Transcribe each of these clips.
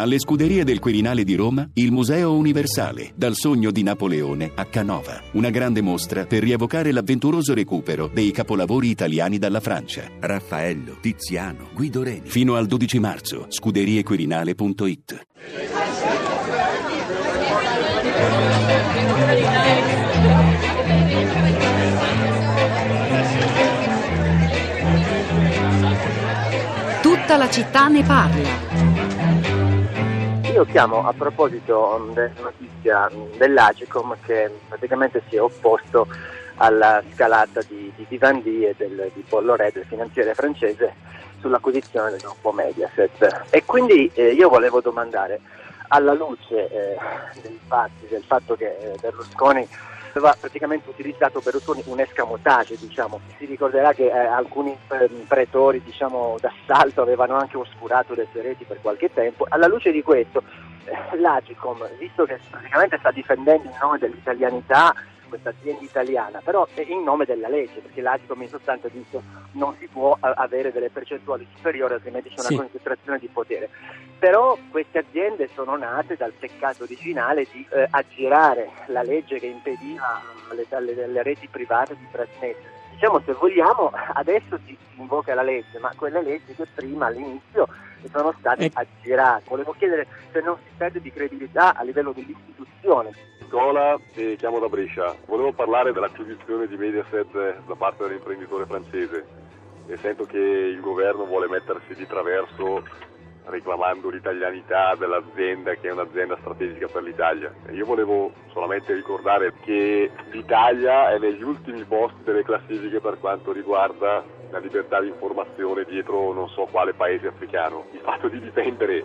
Alle scuderie del Quirinale di Roma, il Museo Universale, dal sogno di Napoleone a Canova. Una grande mostra per rievocare l'avventuroso recupero dei capolavori italiani dalla Francia. Raffaello, Tiziano, Guido Reni. Fino al 12 marzo, scuderiequirinale.it. Tutta la città ne parla. Io chiamo a proposito della notizia dell'Agicom che praticamente si è opposto alla scalata di, di Vivendi e del, di Pollo Re, del finanziere francese, sull'acquisizione del gruppo Mediaset. E quindi eh, io volevo domandare, alla luce eh, dei fatti, del fatto che eh, Berlusconi aveva praticamente utilizzato Berlusconi un escamotage, diciamo. si ricorderà che eh, alcuni eh, pretori diciamo, d'assalto avevano anche oscurato le sue reti per qualche tempo. Alla luce di questo, eh, l'Agicom, visto che praticamente sta difendendo il nome dell'italianità, questa azienda italiana, però è in nome della legge, perché l'Agicom in sostanza dice non si può avere delle percentuali superiori, altrimenti c'è una sì. concentrazione di potere. Però queste aziende sono nate dal peccato originale di eh, aggirare la legge che impediva alle, alle, alle reti private di trasmettere. Diciamo se vogliamo adesso si invoca la legge, ma quelle leggi che prima all'inizio sono state eh. aggirate. Volevo chiedere se non si perde di credibilità a livello dell'istituzione. Nicola e chiamo da Brescia. Volevo parlare dell'acquisizione di Mediaset da parte dell'imprenditore francese e sento che il governo vuole mettersi di traverso reclamando l'italianità dell'azienda che è un'azienda strategica per l'Italia. Io volevo solamente ricordare che l'Italia è negli ultimi posti delle classifiche per quanto riguarda la libertà di informazione dietro non so quale paese africano. Il fatto di difendere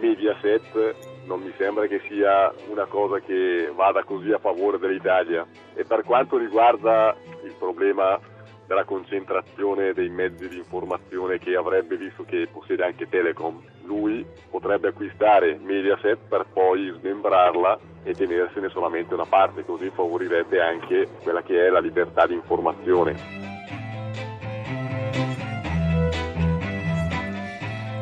Mediaset non mi sembra che sia una cosa che vada così a favore dell'Italia. E per quanto riguarda il problema della concentrazione dei mezzi di informazione che avrebbe visto che possiede anche Telecom, lui potrebbe acquistare Mediaset per poi smembrarla e tenersene solamente una parte, così favorirebbe anche quella che è la libertà di informazione.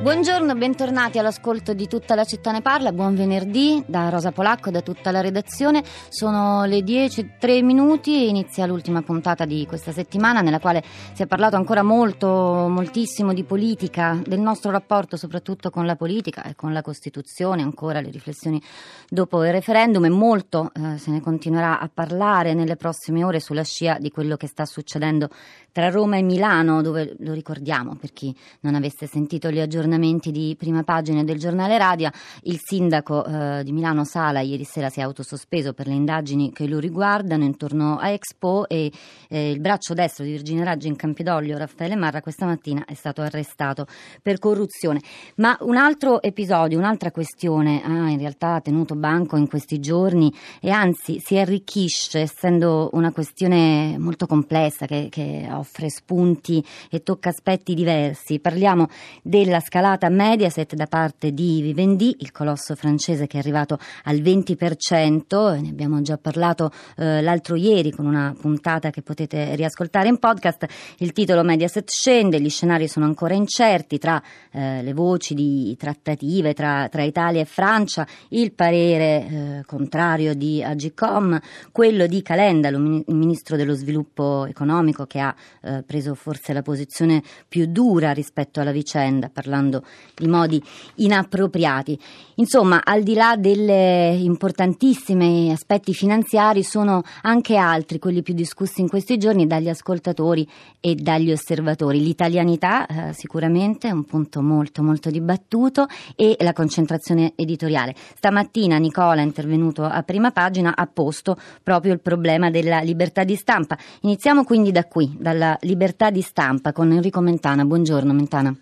Buongiorno, bentornati all'ascolto di Tutta la città ne parla, buon venerdì da Rosa Polacco, da tutta la redazione. Sono le 10.03 minuti e inizia l'ultima puntata di questa settimana nella quale si è parlato ancora molto, moltissimo di politica, del nostro rapporto soprattutto con la politica e con la Costituzione, ancora le riflessioni dopo il referendum e molto eh, se ne continuerà a parlare nelle prossime ore sulla scia di quello che sta succedendo tra Roma e Milano, dove lo ricordiamo per chi non avesse sentito gli aggiornamenti aggiornamenti di prima pagina del giornale Radia, il sindaco eh, di Milano Sala ieri sera si è autosospeso per le indagini che lo riguardano intorno a Expo e eh, il braccio destro di Virginia Raggi in Campidoglio, Raffaele Marra, questa mattina è stato arrestato per corruzione. Ma un altro episodio, un'altra questione ha in realtà tenuto banco in questi giorni e anzi si arricchisce essendo una questione molto complessa che, che offre spunti e tocca aspetti diversi. Parliamo della scala scalata Mediaset da parte di Vivendi, il colosso francese che è arrivato al 20%, ne abbiamo già parlato eh, l'altro ieri con una puntata che potete riascoltare in podcast. Il titolo Mediaset scende, gli scenari sono ancora incerti tra eh, le voci di trattative tra, tra, Italia e Francia, il parere eh, contrario di Agicom, quello di Calenda, il ministro dello sviluppo economico che ha eh, preso forse la posizione più dura rispetto alla vicenda, parlando usando i modi inappropriati. Insomma, al di là degli importantissimi aspetti finanziari, sono anche altri quelli più discussi in questi giorni dagli ascoltatori e dagli osservatori. L'italianità eh, sicuramente è un punto molto molto dibattuto e la concentrazione editoriale. Stamattina Nicola è intervenuto a prima pagina, ha posto proprio il problema della libertà di stampa. Iniziamo quindi da qui, dalla libertà di stampa con Enrico Mentana. Buongiorno Mentana.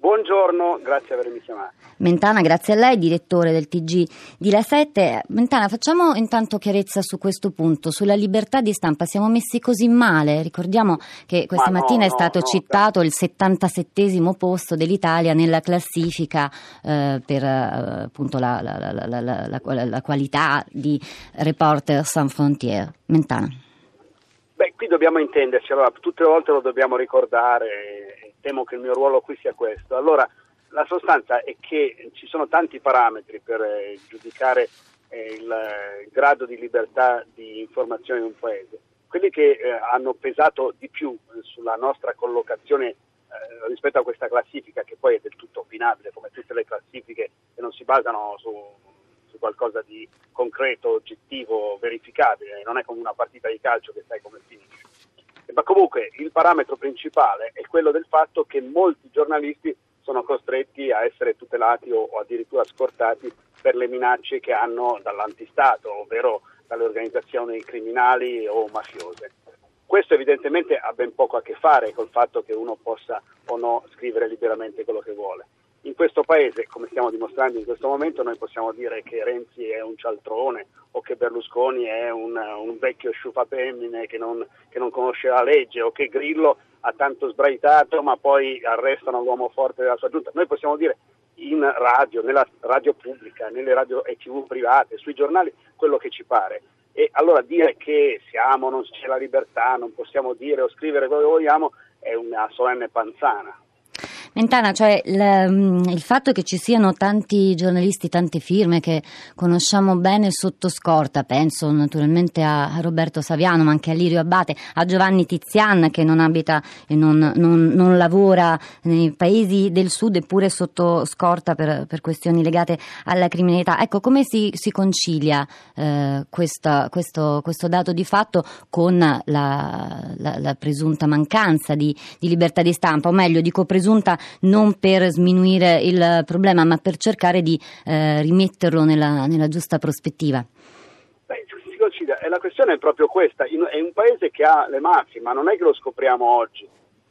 Buongiorno, grazie per avermi chiamato. Mentana, grazie a lei, direttore del TG di La 7. Mentana, facciamo intanto chiarezza su questo punto, sulla libertà di stampa. Siamo messi così male. Ricordiamo che questa Ma mattina no, è stato no, citato no. il 77 posto dell'Italia nella classifica eh, per eh, appunto la, la, la, la, qualità di Reporter Sans Frontières. Mentana. Beh, qui dobbiamo intenderci, allora, tutte le volte lo dobbiamo ricordare temo che il mio ruolo qui sia questo. Allora, la sostanza è che ci sono tanti parametri per eh, giudicare eh, il, eh, il, grado di libertà di informazione in un paese. Quelli che eh, hanno pesato di più eh, sulla nostra collocazione rispetto a questa classifica, che poi è del tutto opinabile, come tutte le classifiche che non si basano su, su qualcosa di concreto, oggettivo, verificabile, non è come una partita di calcio che sai come finisce. Ma comunque il parametro principale è quello del fatto che molti giornalisti sono costretti a essere tutelati o, o addirittura scortati per le minacce che hanno dall'antistato, ovvero dalle organizzazioni criminali o mafiose. Questo evidentemente ha ben poco a che fare col fatto che uno possa o no scrivere liberamente quello che vuole. Questo paese, come stiamo dimostrando in questo momento, noi possiamo dire che Renzi è un cialtrone o che Berlusconi è un, un vecchio sciufapemmine che non, che non conosce la legge o che Grillo ha tanto sbraitato ma poi arrestano l'uomo forte della sua giunta. Noi possiamo dire in radio, nella radio pubblica, nelle radio e tv private, sui giornali, quello che ci pare. E allora dire che siamo, non c'è la libertà, non possiamo dire o scrivere quello che vogliamo è una solenne panzana. Mentana, cioè il, mm, il, fatto che ci siano tanti giornalisti, tante firme che conosciamo bene sotto scorta, penso naturalmente a Roberto Saviano, ma anche a Lirio Abate, a Giovanni Tizian che non abita e non, non, non lavora nei paesi del sud eppure sotto scorta per, per questioni legate alla criminalità. Ecco, come si, si concilia eh, questa, questo, questo, dato di fatto con la, la, la presunta mancanza di, di libertà di stampa, o meglio, dico presunta non per sminuire il problema, ma per cercare di eh, rimetterlo nella, nella, giusta prospettiva? Si considera, la questione è proprio questa, è un paese che ha le mafie, ma non è che lo scopriamo oggi.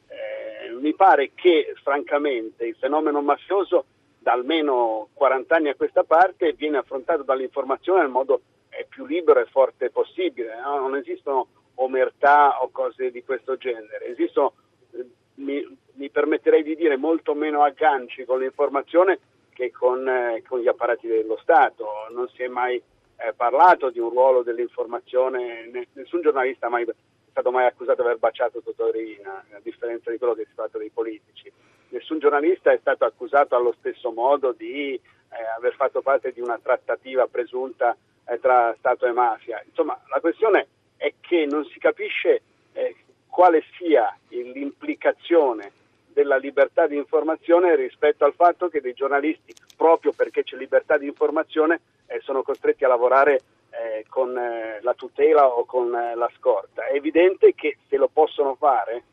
Eh, mi pare che francamente il fenomeno mafioso da almeno 40 anni a questa parte viene affrontato dall'informazione nel modo eh, più libero e forte possibile. No? Non esistono omertà o cose di questo genere, esistono eh, permetterei di dire molto meno agganci con l'informazione che con, eh, con gli apparati dello Stato. Non si è mai eh, parlato di un ruolo dell'informazione, nessun giornalista è, mai, è stato mai accusato di aver baciato Totorina, a differenza di quello che si tratta dei politici. Nessun giornalista è stato accusato allo stesso modo di eh, aver fatto parte di una trattativa presunta eh, tra Stato e mafia. Insomma, la questione è che non si capisce eh, quale sia l'implicazione della libertà di informazione rispetto al fatto che dei giornalisti, proprio perché c'è libertà di informazione, eh, sono costretti a lavorare eh, con eh, la tutela o con eh, la scorta. È evidente che se lo possono fare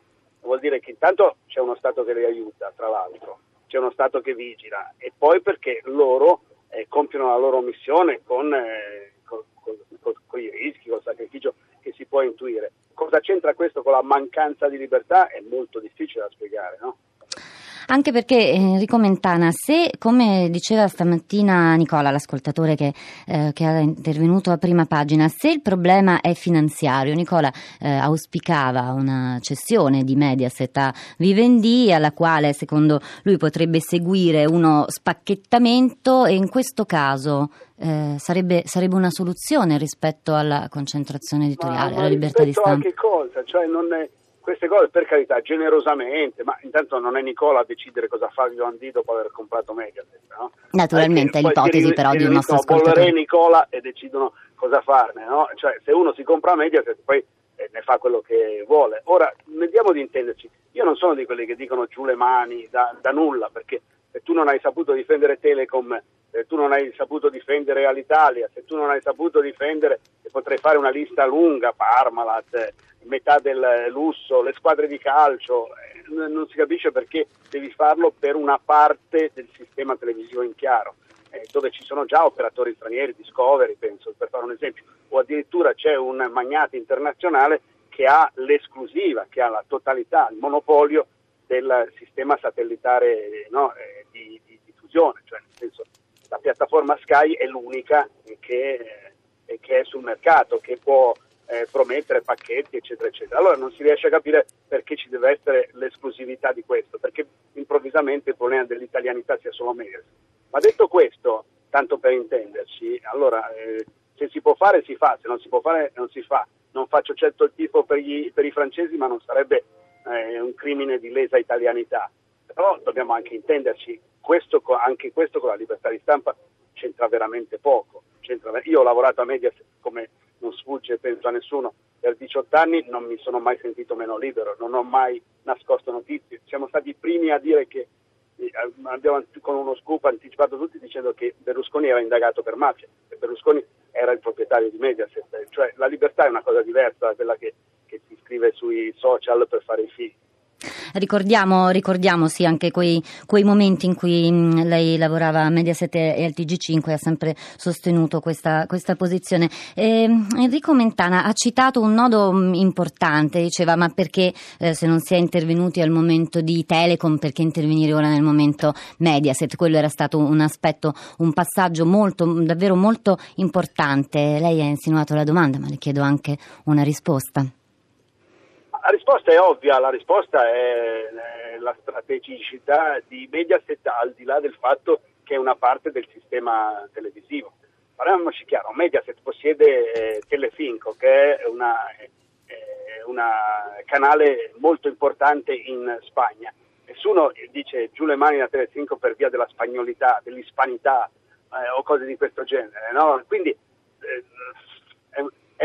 vuol dire che intanto c'è uno Stato che li aiuta, tra l'altro, c'è uno Stato che vigila e poi perché loro eh, compiono la loro missione con, eh, con, con, con i rischi, con il sacrificio che si può intuire. Cosa c'entra questo con la mancanza di libertà? È molto difficile da spiegare, no? Anche perché Enrico Mentana, se come diceva stamattina Nicola, l'ascoltatore che, eh, che, è intervenuto a prima pagina, se il problema è finanziario, Nicola eh, auspicava una cessione di Mediaset a Vivendi alla quale secondo lui potrebbe seguire uno spacchettamento e in questo caso eh, sarebbe, sarebbe, una soluzione rispetto alla concentrazione editoriale, alla libertà di stampa. Ma che cosa? Cioè non è queste cose per carità generosamente, ma intanto non è Nicola a decidere cosa fare Vivendi dopo aver comprato Mediaset, no? Naturalmente è l'ipotesi però di un nostro ascoltatore. e Nicola e decidono cosa farne, no? Cioè se uno si compra Mediaset poi eh, ne fa quello che vuole. Ora, vediamo di intenderci, io non sono di quelli che dicono giù le mani da, da nulla, perché se tu non hai saputo difendere Telecom, se tu non hai saputo difendere Alitalia, se tu non hai saputo difendere, potrei fare una lista lunga, Parmalat, metà del lusso, le squadre di calcio, eh, non si capisce perché devi farlo per una parte del sistema televisivo in chiaro, eh, dove ci sono già operatori stranieri, Discovery penso, per fare un esempio, o addirittura c'è un magnate internazionale che ha l'esclusiva, che ha la totalità, il monopolio del sistema satellitare no, eh, di, di, diffusione, cioè nel senso la piattaforma Sky è l'unica che, che è sul mercato, che può eh, promettere pacchetti, eccetera, eccetera. Allora non si riesce a capire perché ci deve essere l'esclusività di questo, perché improvvisamente il problema dell'italianità sia solo Mediaset. Ma detto questo, tanto per intenderci, allora eh, se si può fare si fa, se non si può fare non si fa. Non faccio certo il tifo per, gli, per i francesi, ma non sarebbe eh, un crimine di lesa italianità. però dobbiamo anche intenderci, questo, anche questo con la libertà di stampa c'entra veramente poco. Io ho lavorato a Mediaset, come non sfugge penso a nessuno, per 18 anni non mi sono mai sentito meno libero, non ho mai nascosto notizie. Siamo stati i primi a dire che eh, abbiamo con uno scoop anticipato tutti dicendo che Berlusconi era indagato per mafia e Berlusconi era il proprietario di Mediaset, cioè la libertà è una cosa diversa da quella che, che si scrive sui social per fare i figli. Ricordiamo, ricordiamo sì, anche quei, quei, momenti in cui mm, lei lavorava a Mediaset e al TG5 e ha sempre sostenuto questa, questa posizione. E, Enrico Mentana ha citato un nodo mm, importante, diceva ma perché eh, se non si è intervenuti al momento di Telecom, perché intervenire ora nel momento Mediaset? Quello era stato un aspetto, un passaggio molto, davvero molto importante. Lei ha insinuato la domanda, ma le chiedo anche una risposta. La risposta è ovvia, la risposta è la strategicità di Mediaset al di là del fatto che è una parte del sistema televisivo. Parliamoci chiaro, Mediaset possiede eh, Telefinco che è una, eh, canale molto importante in Spagna. Nessuno dice giù le mani da Telefinco per via della spagnolità, dell'ispanità eh, o cose di questo genere. No? Quindi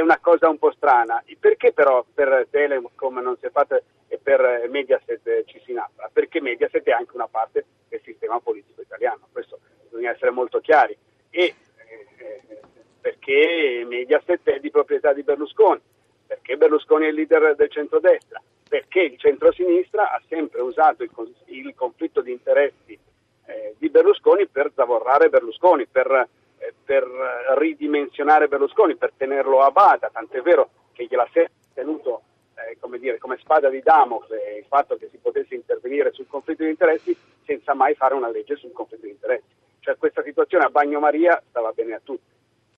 è una cosa un po' strana. Perché però per Telecom non si è fatta e per Mediaset ci si innalza? Perché Mediaset è anche una parte del sistema politico italiano, questo bisogna essere molto chiari. E eh, perché Mediaset è di proprietà di Berlusconi, perché Berlusconi è il leader del centrodestra, perché il centrosinistra ha sempre usato il, il conflitto di interessi eh, di Berlusconi per zavorrare Berlusconi, per per ridimensionare Berlusconi, per tenerlo a bada, tant'è vero che gliela si è tenuto eh, come, dire, come, spada di Damocle il fatto che si potesse intervenire sul conflitto di interessi senza mai fare una legge sul conflitto di interessi. Cioè questa situazione a Bagnomaria stava bene a tutti.